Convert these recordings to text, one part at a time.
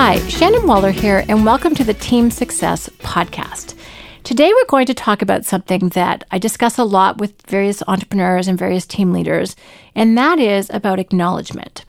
Hi, Shannon Waller here, and welcome to the Team Success Podcast. Today, we're going to talk about something that I discuss a lot with various entrepreneurs and various team leaders, and that is about acknowledgement.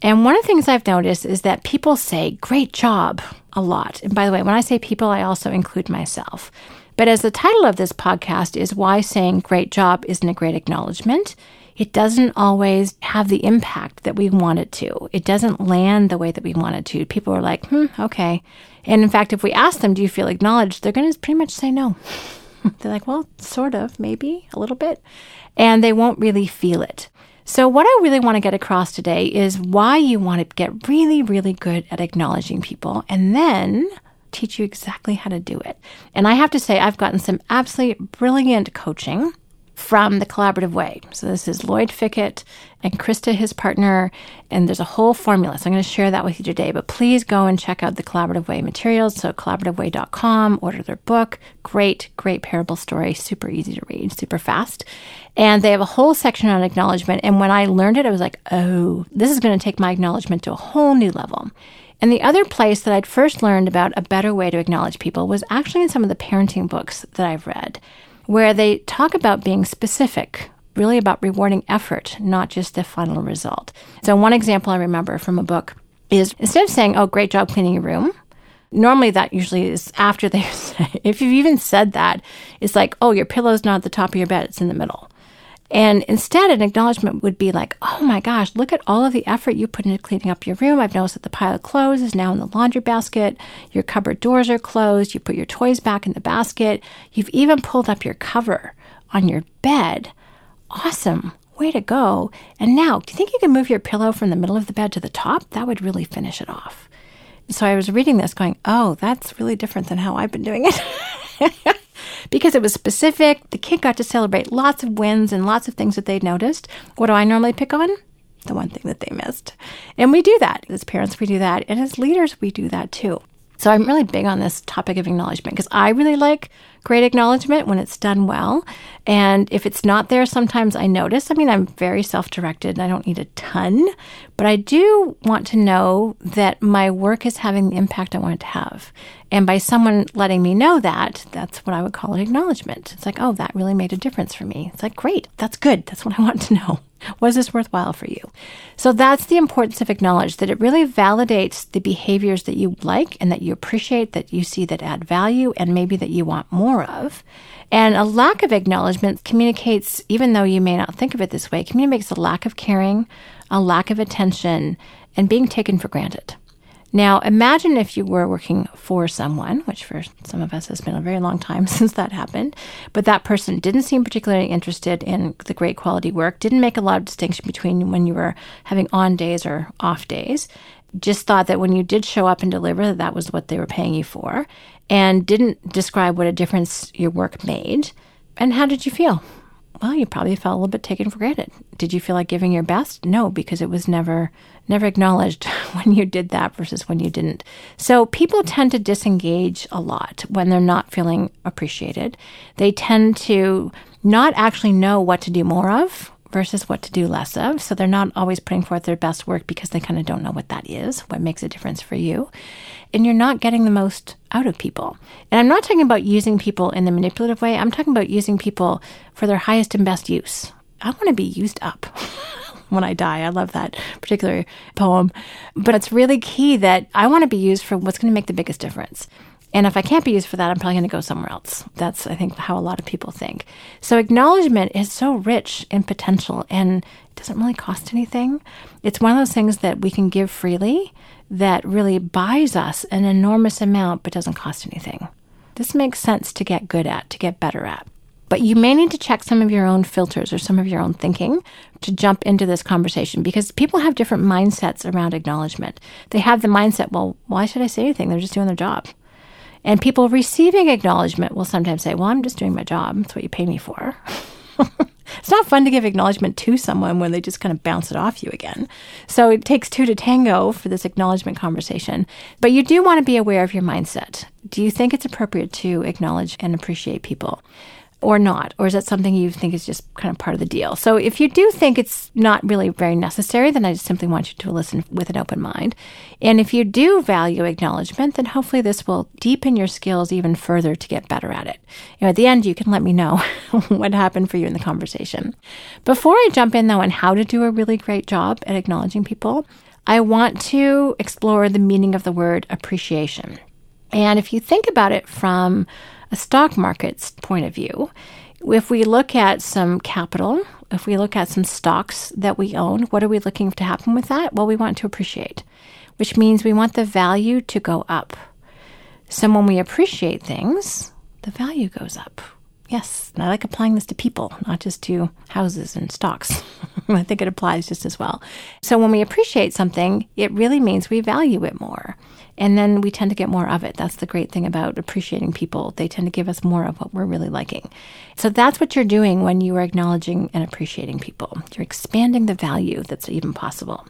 And one of the things I've noticed is that people say, great job, a lot. And by the way, when I say people, I also include myself. But as the title of this podcast is Why Saying Great Job Isn't a Great Acknowledgement, it doesn't always have the impact that we want it to. It doesn't land the way that we want it to. People are like, hmm, okay. And in fact, if we ask them, do you feel acknowledged? They're going to pretty much say no. They're like, well, sort of, maybe a little bit. And they won't really feel it. So, what I really want to get across today is why you want to get really, really good at acknowledging people and then teach you exactly how to do it. And I have to say, I've gotten some absolutely brilliant coaching from the collaborative way. So this is Lloyd Fickett and Krista, his partner, and there's a whole formula. So I'm going to share that with you today. But please go and check out the Collaborative Way materials. So collaborativeway.com, order their book. Great, great parable story, super easy to read, super fast. And they have a whole section on acknowledgement. And when I learned it, I was like, oh, this is going to take my acknowledgement to a whole new level. And the other place that I'd first learned about a better way to acknowledge people was actually in some of the parenting books that I've read where they talk about being specific, really about rewarding effort, not just the final result. So, one example I remember from a book is instead of saying, Oh, great job cleaning your room, normally that usually is after they say, if you've even said that, it's like, Oh, your pillow's not at the top of your bed, it's in the middle. And instead, an acknowledgement would be like, oh my gosh, look at all of the effort you put into cleaning up your room. I've noticed that the pile of clothes is now in the laundry basket. Your cupboard doors are closed. You put your toys back in the basket. You've even pulled up your cover on your bed. Awesome. Way to go. And now, do you think you can move your pillow from the middle of the bed to the top? That would really finish it off. So I was reading this going, oh, that's really different than how I've been doing it. because it was specific. The kid got to celebrate lots of wins and lots of things that they'd noticed. What do I normally pick on? The one thing that they missed. And we do that. As parents, we do that. And as leaders, we do that too. So I'm really big on this topic of acknowledgement because I really like great acknowledgement when it's done well. And if it's not there, sometimes I notice. I mean, I'm very self directed and I don't need a ton, but I do want to know that my work is having the impact I want it to have. And by someone letting me know that, that's what I would call an acknowledgement. It's like, oh, that really made a difference for me. It's like, great, that's good. That's what I want to know. Was this worthwhile for you? So that's the importance of acknowledge that it really validates the behaviors that you like and that you appreciate, that you see that add value, and maybe that you want more of. And a lack of acknowledgement communicates, even though you may not think of it this way, communicates a lack of caring, a lack of attention, and being taken for granted. Now, imagine if you were working for someone, which for some of us has been a very long time since that happened, but that person didn't seem particularly interested in the great quality work, didn't make a lot of distinction between when you were having on days or off days, just thought that when you did show up and deliver, that, that was what they were paying you for, and didn't describe what a difference your work made. And how did you feel? well, you probably felt a little bit taken for granted. Did you feel like giving your best? No, because it was never never acknowledged when you did that versus when you didn't. So people tend to disengage a lot when they're not feeling appreciated. They tend to not actually know what to do more of versus what to do less of. So they're not always putting forth their best work because they kind of don't know what that is, what makes a difference for you. And you're not getting the most out of people. And I'm not talking about using people in the manipulative way, I'm talking about using people for their highest and best use. I want to be used up. when I die. I love that particular poem. But it's really key that I want to be used for what's going to make the biggest difference. And if I can't be used for that, I'm probably going to go somewhere else. That's, I think, how a lot of people think. So acknowledgement is so rich in potential and it doesn't really cost anything. It's one of those things that we can give freely that really buys us an enormous amount but doesn't cost anything. This makes sense to get good at, to get better at. But you may need to check some of your own filters or some of your own thinking to jump into this conversation because people have different mindsets around acknowledgement. They have the mindset, well, why should I say anything? They're just doing their job. And people receiving acknowledgement will sometimes say, Well, I'm just doing my job. That's what you pay me for. it's not fun to give acknowledgement to someone when they just kind of bounce it off you again. So it takes two to tango for this acknowledgement conversation. But you do want to be aware of your mindset. Do you think it's appropriate to acknowledge and appreciate people? Or not? Or is that something you think is just kind of part of the deal? So if you do think it's not really very necessary, then I just simply want you to listen with an open mind. And if you do value acknowledgement, then hopefully this will deepen your skills even further to get better at it. You know, at the end, you can let me know what happened for you in the conversation. Before I jump in though on how to do a really great job at acknowledging people, I want to explore the meaning of the word appreciation. And if you think about it from a stock market's point of view, if we look at some capital, if we look at some stocks that we own, what are we looking to happen with that? Well, we want to appreciate, which means we want the value to go up. So when we appreciate things, the value goes up. Yes, and I like applying this to people, not just to houses and stocks. I think it applies just as well. So when we appreciate something, it really means we value it more. And then we tend to get more of it. That's the great thing about appreciating people. They tend to give us more of what we're really liking. So that's what you're doing when you are acknowledging and appreciating people. You're expanding the value that's even possible.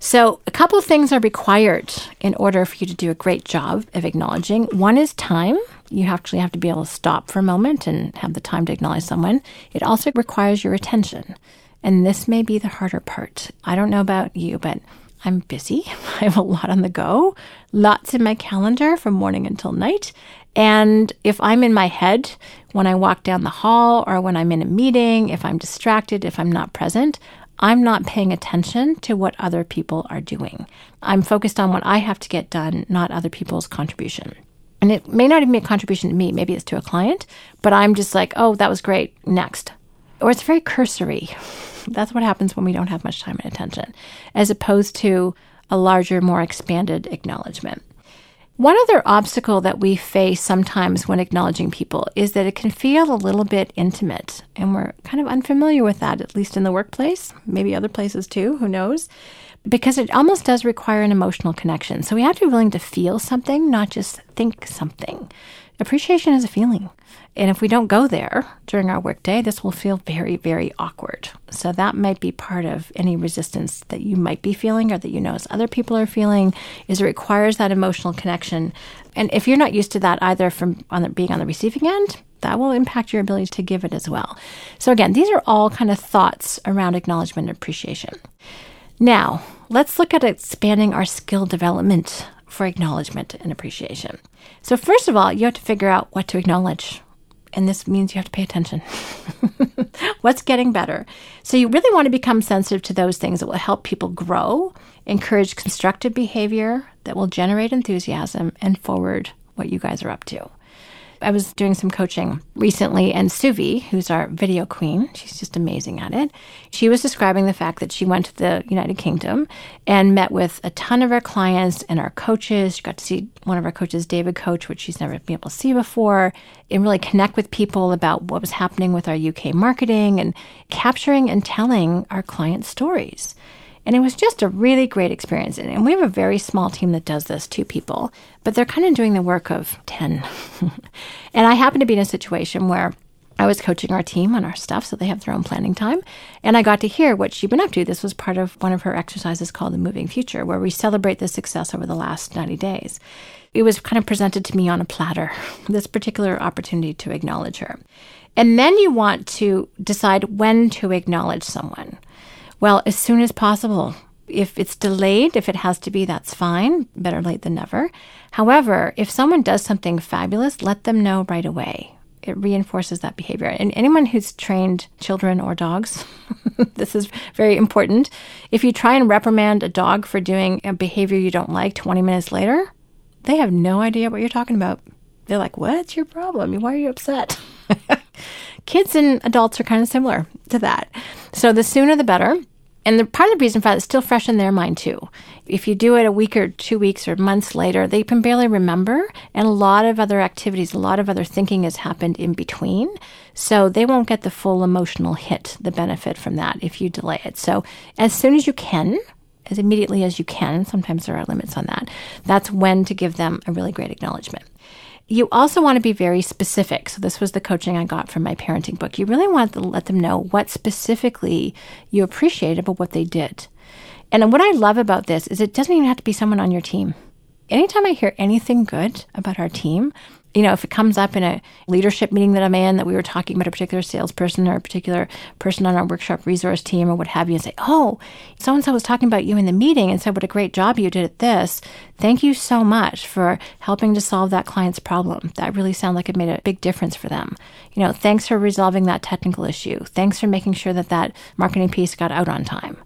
So, a couple of things are required in order for you to do a great job of acknowledging. One is time. You actually have to be able to stop for a moment and have the time to acknowledge someone. It also requires your attention. And this may be the harder part. I don't know about you, but I'm busy. I have a lot on the go, lots in my calendar from morning until night. And if I'm in my head when I walk down the hall or when I'm in a meeting, if I'm distracted, if I'm not present, I'm not paying attention to what other people are doing. I'm focused on what I have to get done, not other people's contribution. And it may not even be a contribution to me, maybe it's to a client, but I'm just like, oh, that was great, next. Or it's very cursory. That's what happens when we don't have much time and attention, as opposed to a larger, more expanded acknowledgement. One other obstacle that we face sometimes when acknowledging people is that it can feel a little bit intimate, and we're kind of unfamiliar with that, at least in the workplace, maybe other places too, who knows? Because it almost does require an emotional connection. So we have to be willing to feel something, not just think something. Appreciation is a feeling. And if we don't go there during our workday, this will feel very, very awkward. So that might be part of any resistance that you might be feeling or that you know other people are feeling is it requires that emotional connection. And if you're not used to that either from on the, being on the receiving end, that will impact your ability to give it as well. So again, these are all kind of thoughts around acknowledgement and appreciation. Now, let's look at expanding our skill development for acknowledgement and appreciation. So first of all, you have to figure out what to acknowledge and this means you have to pay attention. What's getting better? So, you really want to become sensitive to those things that will help people grow, encourage constructive behavior that will generate enthusiasm, and forward what you guys are up to. I was doing some coaching recently, and Suvi, who's our video queen, she's just amazing at it. She was describing the fact that she went to the United Kingdom and met with a ton of our clients and our coaches. She got to see one of our coaches, David Coach, which she's never been able to see before, and really connect with people about what was happening with our UK marketing and capturing and telling our clients' stories. And it was just a really great experience. And we have a very small team that does this, two people, but they're kind of doing the work of 10. and I happened to be in a situation where I was coaching our team on our stuff, so they have their own planning time. And I got to hear what she'd been up to. This was part of one of her exercises called the Moving Future, where we celebrate the success over the last 90 days. It was kind of presented to me on a platter, this particular opportunity to acknowledge her. And then you want to decide when to acknowledge someone. Well, as soon as possible. If it's delayed, if it has to be, that's fine. Better late than never. However, if someone does something fabulous, let them know right away. It reinforces that behavior. And anyone who's trained children or dogs, this is very important. If you try and reprimand a dog for doing a behavior you don't like 20 minutes later, they have no idea what you're talking about. They're like, What's your problem? Why are you upset? Kids and adults are kind of similar to that. So the sooner the better. And the part of the reason for that is still fresh in their mind too. If you do it a week or two weeks or months later, they can barely remember, and a lot of other activities, a lot of other thinking has happened in between. So they won't get the full emotional hit, the benefit from that if you delay it. So as soon as you can, as immediately as you can, sometimes there are limits on that, that's when to give them a really great acknowledgement. You also want to be very specific. So, this was the coaching I got from my parenting book. You really want to let them know what specifically you appreciate about what they did. And what I love about this is it doesn't even have to be someone on your team. Anytime I hear anything good about our team, you know, if it comes up in a leadership meeting that I'm in that we were talking about a particular salesperson or a particular person on our workshop resource team or what have you, and say, oh, so and so was talking about you in the meeting and said what a great job you did at this. Thank you so much for helping to solve that client's problem. That really sounded like it made a big difference for them. You know, thanks for resolving that technical issue. Thanks for making sure that that marketing piece got out on time.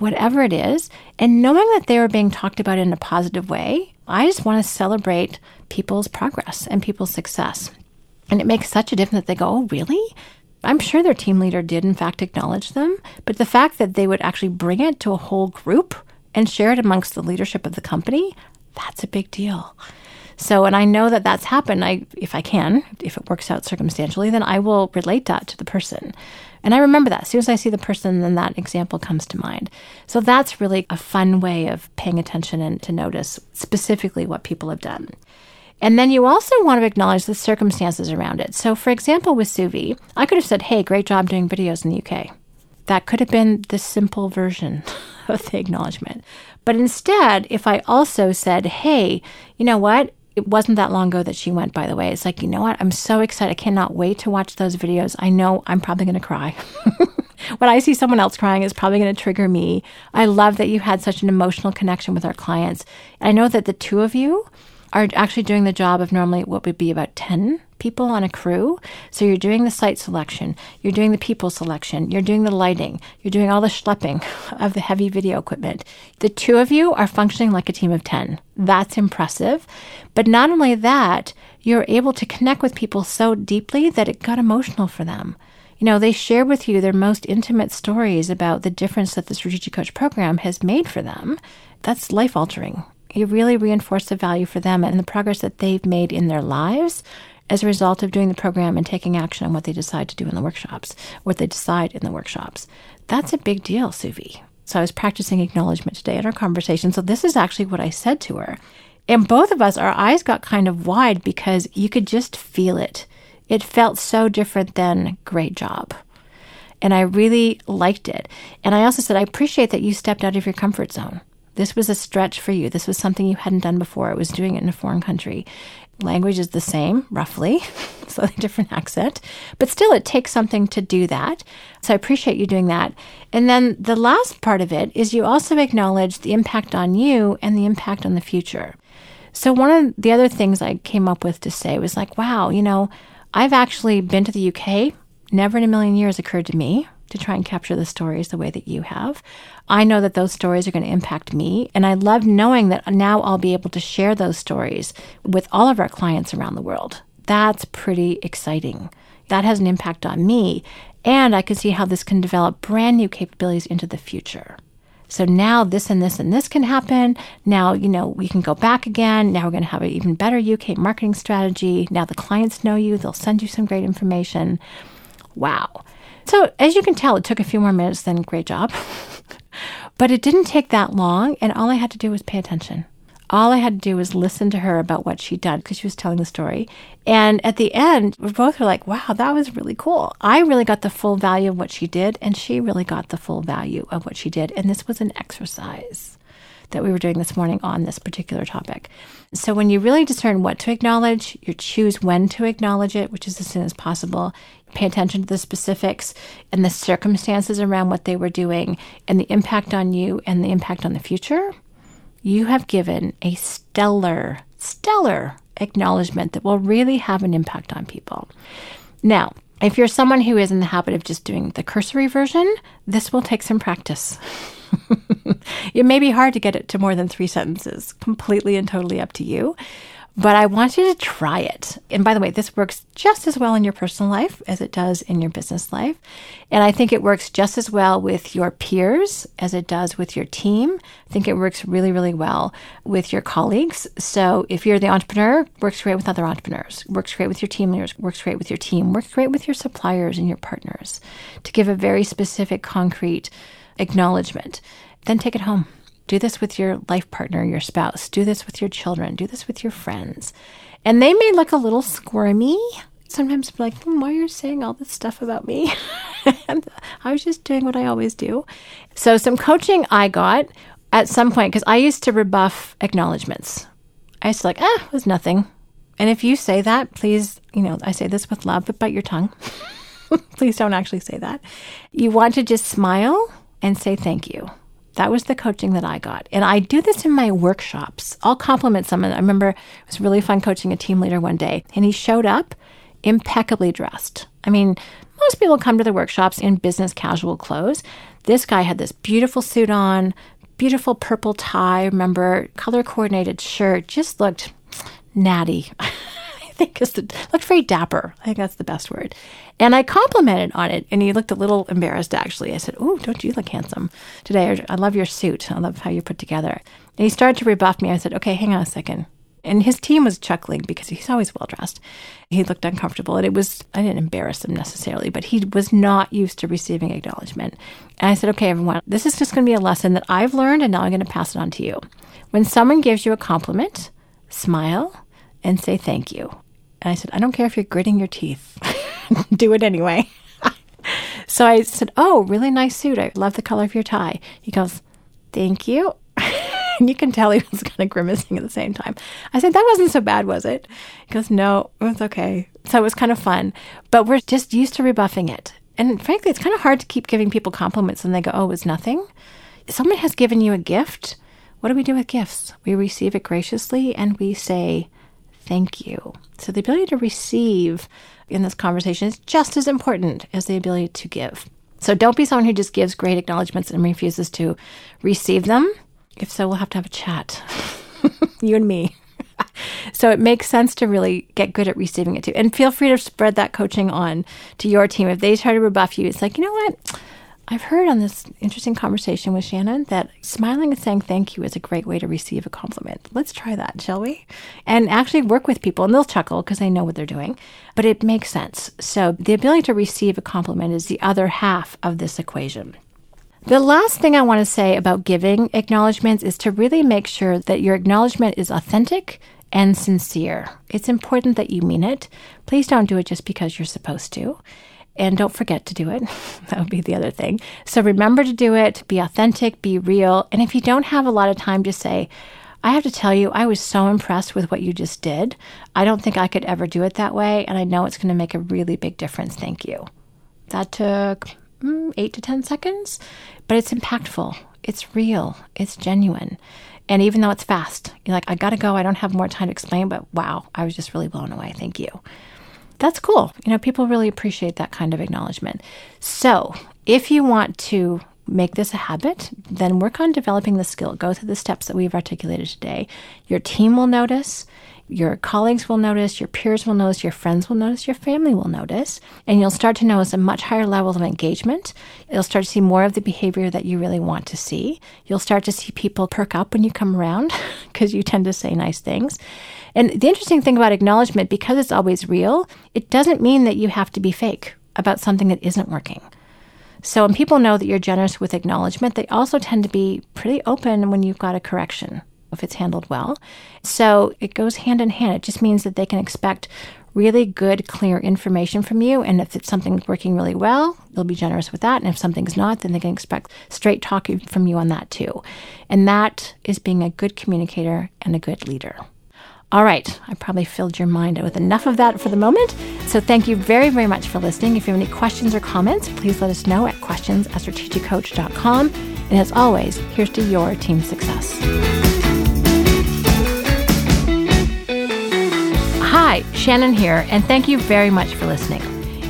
Whatever it is, and knowing that they are being talked about in a positive way, I just want to celebrate people's progress and people's success. And it makes such a difference that they go, oh, really? I'm sure their team leader did, in fact, acknowledge them. But the fact that they would actually bring it to a whole group and share it amongst the leadership of the company, that's a big deal. So, and I know that that's happened. I, if I can, if it works out circumstantially, then I will relate that to the person. And I remember that. As soon as I see the person, then that example comes to mind. So that's really a fun way of paying attention and to notice specifically what people have done. And then you also want to acknowledge the circumstances around it. So, for example, with Suvi, I could have said, Hey, great job doing videos in the UK. That could have been the simple version of the acknowledgement. But instead, if I also said, Hey, you know what? It wasn't that long ago that she went, by the way. It's like, you know what? I'm so excited. I cannot wait to watch those videos. I know I'm probably going to cry. when I see someone else crying, it's probably going to trigger me. I love that you had such an emotional connection with our clients. I know that the two of you are actually doing the job of normally what would be about 10 people on a crew. So you're doing the site selection, you're doing the people selection, you're doing the lighting, you're doing all the schlepping of the heavy video equipment. The two of you are functioning like a team of 10. That's impressive. But not only that, you're able to connect with people so deeply that it got emotional for them. You know, they share with you their most intimate stories about the difference that the Strategic Coach program has made for them. That's life altering you really reinforce the value for them and the progress that they've made in their lives as a result of doing the program and taking action on what they decide to do in the workshops, what they decide in the workshops. That's a big deal, Suvi. So I was practicing acknowledgement today in our conversation. So this is actually what I said to her. And both of us, our eyes got kind of wide because you could just feel it. It felt so different than great job. And I really liked it. And I also said, I appreciate that you stepped out of your comfort zone. This was a stretch for you. This was something you hadn't done before. It was doing it in a foreign country. Language is the same, roughly, slightly different accent, but still it takes something to do that. So I appreciate you doing that. And then the last part of it is you also acknowledge the impact on you and the impact on the future. So one of the other things I came up with to say was like, wow, you know, I've actually been to the UK. Never in a million years occurred to me to try and capture the stories the way that you have. I know that those stories are going to impact me. And I love knowing that now I'll be able to share those stories with all of our clients around the world. That's pretty exciting. That has an impact on me. And I can see how this can develop brand new capabilities into the future. So now this and this and this can happen. Now, you know, we can go back again. Now we're going to have an even better UK marketing strategy. Now the clients know you, they'll send you some great information. Wow. So, as you can tell, it took a few more minutes than great job. but it didn't take that long, and all I had to do was pay attention. All I had to do was listen to her about what she'd done because she was telling the story. And at the end, we both were like, wow, that was really cool. I really got the full value of what she did, and she really got the full value of what she did. And this was an exercise that we were doing this morning on this particular topic. So when you really discern what to acknowledge, you choose when to acknowledge it, which is as soon as possible. Pay attention to the specifics and the circumstances around what they were doing and the impact on you and the impact on the future. You have given a stellar, stellar acknowledgement that will really have an impact on people. Now, if you're someone who is in the habit of just doing the cursory version, this will take some practice. it may be hard to get it to more than three sentences, completely and totally up to you. But I want you to try it. And by the way, this works just as well in your personal life as it does in your business life. And I think it works just as well with your peers as it does with your team. I think it works really, really well with your colleagues. So if you're the entrepreneur, works great with other entrepreneurs, works great with your team leaders, works great with your team, works great with your suppliers and your partners to give a very specific, concrete acknowledgement. Then take it home. Do this with your life partner, your spouse. Do this with your children. Do this with your friends. And they may look a little squirmy. Sometimes like, hmm, why are you saying all this stuff about me? I was just doing what I always do. So, some coaching I got at some point, because I used to rebuff acknowledgments. I used to like, ah, it was nothing. And if you say that, please, you know, I say this with love, but bite your tongue. please don't actually say that. You want to just smile and say thank you. That was the coaching that I got. And I do this in my workshops. I'll compliment someone. I remember it was really fun coaching a team leader one day, and he showed up impeccably dressed. I mean, most people come to the workshops in business casual clothes. This guy had this beautiful suit on, beautiful purple tie, remember, color coordinated shirt, just looked natty. Think is the, looked very dapper. I think that's the best word. And I complimented on it, and he looked a little embarrassed actually. I said, Oh, don't you look handsome today? I love your suit. I love how you put together. And he started to rebuff me. I said, Okay, hang on a second. And his team was chuckling because he's always well dressed. He looked uncomfortable. And it was, I didn't embarrass him necessarily, but he was not used to receiving acknowledgement. And I said, okay, everyone, this is just going to be a lesson that I've learned and now I'm going to pass it on to you. When someone gives you a compliment, smile and say thank you. And I said, I don't care if you're gritting your teeth, do it anyway. so I said, Oh, really nice suit. I love the color of your tie. He goes, Thank you. and you can tell he was kind of grimacing at the same time. I said, That wasn't so bad, was it? He goes, No, it's okay. So it was kind of fun. But we're just used to rebuffing it. And frankly, it's kind of hard to keep giving people compliments and they go, Oh, it was nothing. Someone has given you a gift. What do we do with gifts? We receive it graciously and we say, Thank you. So the ability to receive in this conversation is just as important as the ability to give. So don't be someone who just gives great acknowledgments and refuses to receive them. If so, we'll have to have a chat, you and me. so it makes sense to really get good at receiving it too. And feel free to spread that coaching on to your team. If they try to rebuff you, it's like, you know what? I've heard on this interesting conversation with Shannon that smiling and saying thank you is a great way to receive a compliment. Let's try that, shall we? And actually work with people, and they'll chuckle because they know what they're doing, but it makes sense. So the ability to receive a compliment is the other half of this equation. The last thing I want to say about giving acknowledgments is to really make sure that your acknowledgement is authentic and sincere. It's important that you mean it. Please don't do it just because you're supposed to. And don't forget to do it. that would be the other thing. So remember to do it, be authentic, be real. And if you don't have a lot of time just say, I have to tell you, I was so impressed with what you just did. I don't think I could ever do it that way. And I know it's going to make a really big difference. Thank you. That took mm, eight to 10 seconds, but it's impactful. It's real. It's genuine. And even though it's fast, you're like, I got to go. I don't have more time to explain, but wow, I was just really blown away. Thank you that's cool. You know, people really appreciate that kind of acknowledgement. So, if you want to make this a habit, then work on developing the skill. Go through the steps that we've articulated today. Your team will notice, your colleagues will notice, your peers will notice, your friends will notice, your family will notice, and you'll start to notice a much higher level of engagement. You'll start to see more of the behavior that you really want to see. You'll start to see people perk up when you come around because you tend to say nice things. And the interesting thing about acknowledgement, because it's always real, it doesn't mean that you have to be fake about something that isn't working. So when people know that you're generous with acknowledgement, they also tend to be pretty open when you've got a correction if it's handled well. So it goes hand in hand. It just means that they can expect really good, clear information from you. And if it's something working really well, they'll be generous with that. And if something's not, then they can expect straight talking from you on that too. And that is being a good communicator and a good leader. All right, I probably filled your mind with enough of that for the moment. So thank you very, very much for listening. If you have any questions or comments, please let us know at questions at strategiccoach.com. And as always, here's to your team success. Hi, Shannon here, and thank you very much for listening.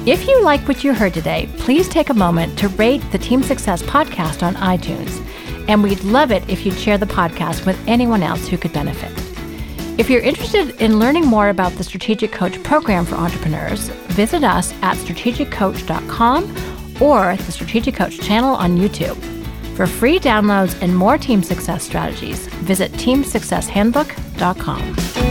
If you like what you heard today, please take a moment to rate the Team Success podcast on iTunes. And we'd love it if you'd share the podcast with anyone else who could benefit. If you're interested in learning more about the Strategic Coach program for entrepreneurs, visit us at strategiccoach.com or the Strategic Coach channel on YouTube. For free downloads and more team success strategies, visit teamsuccesshandbook.com.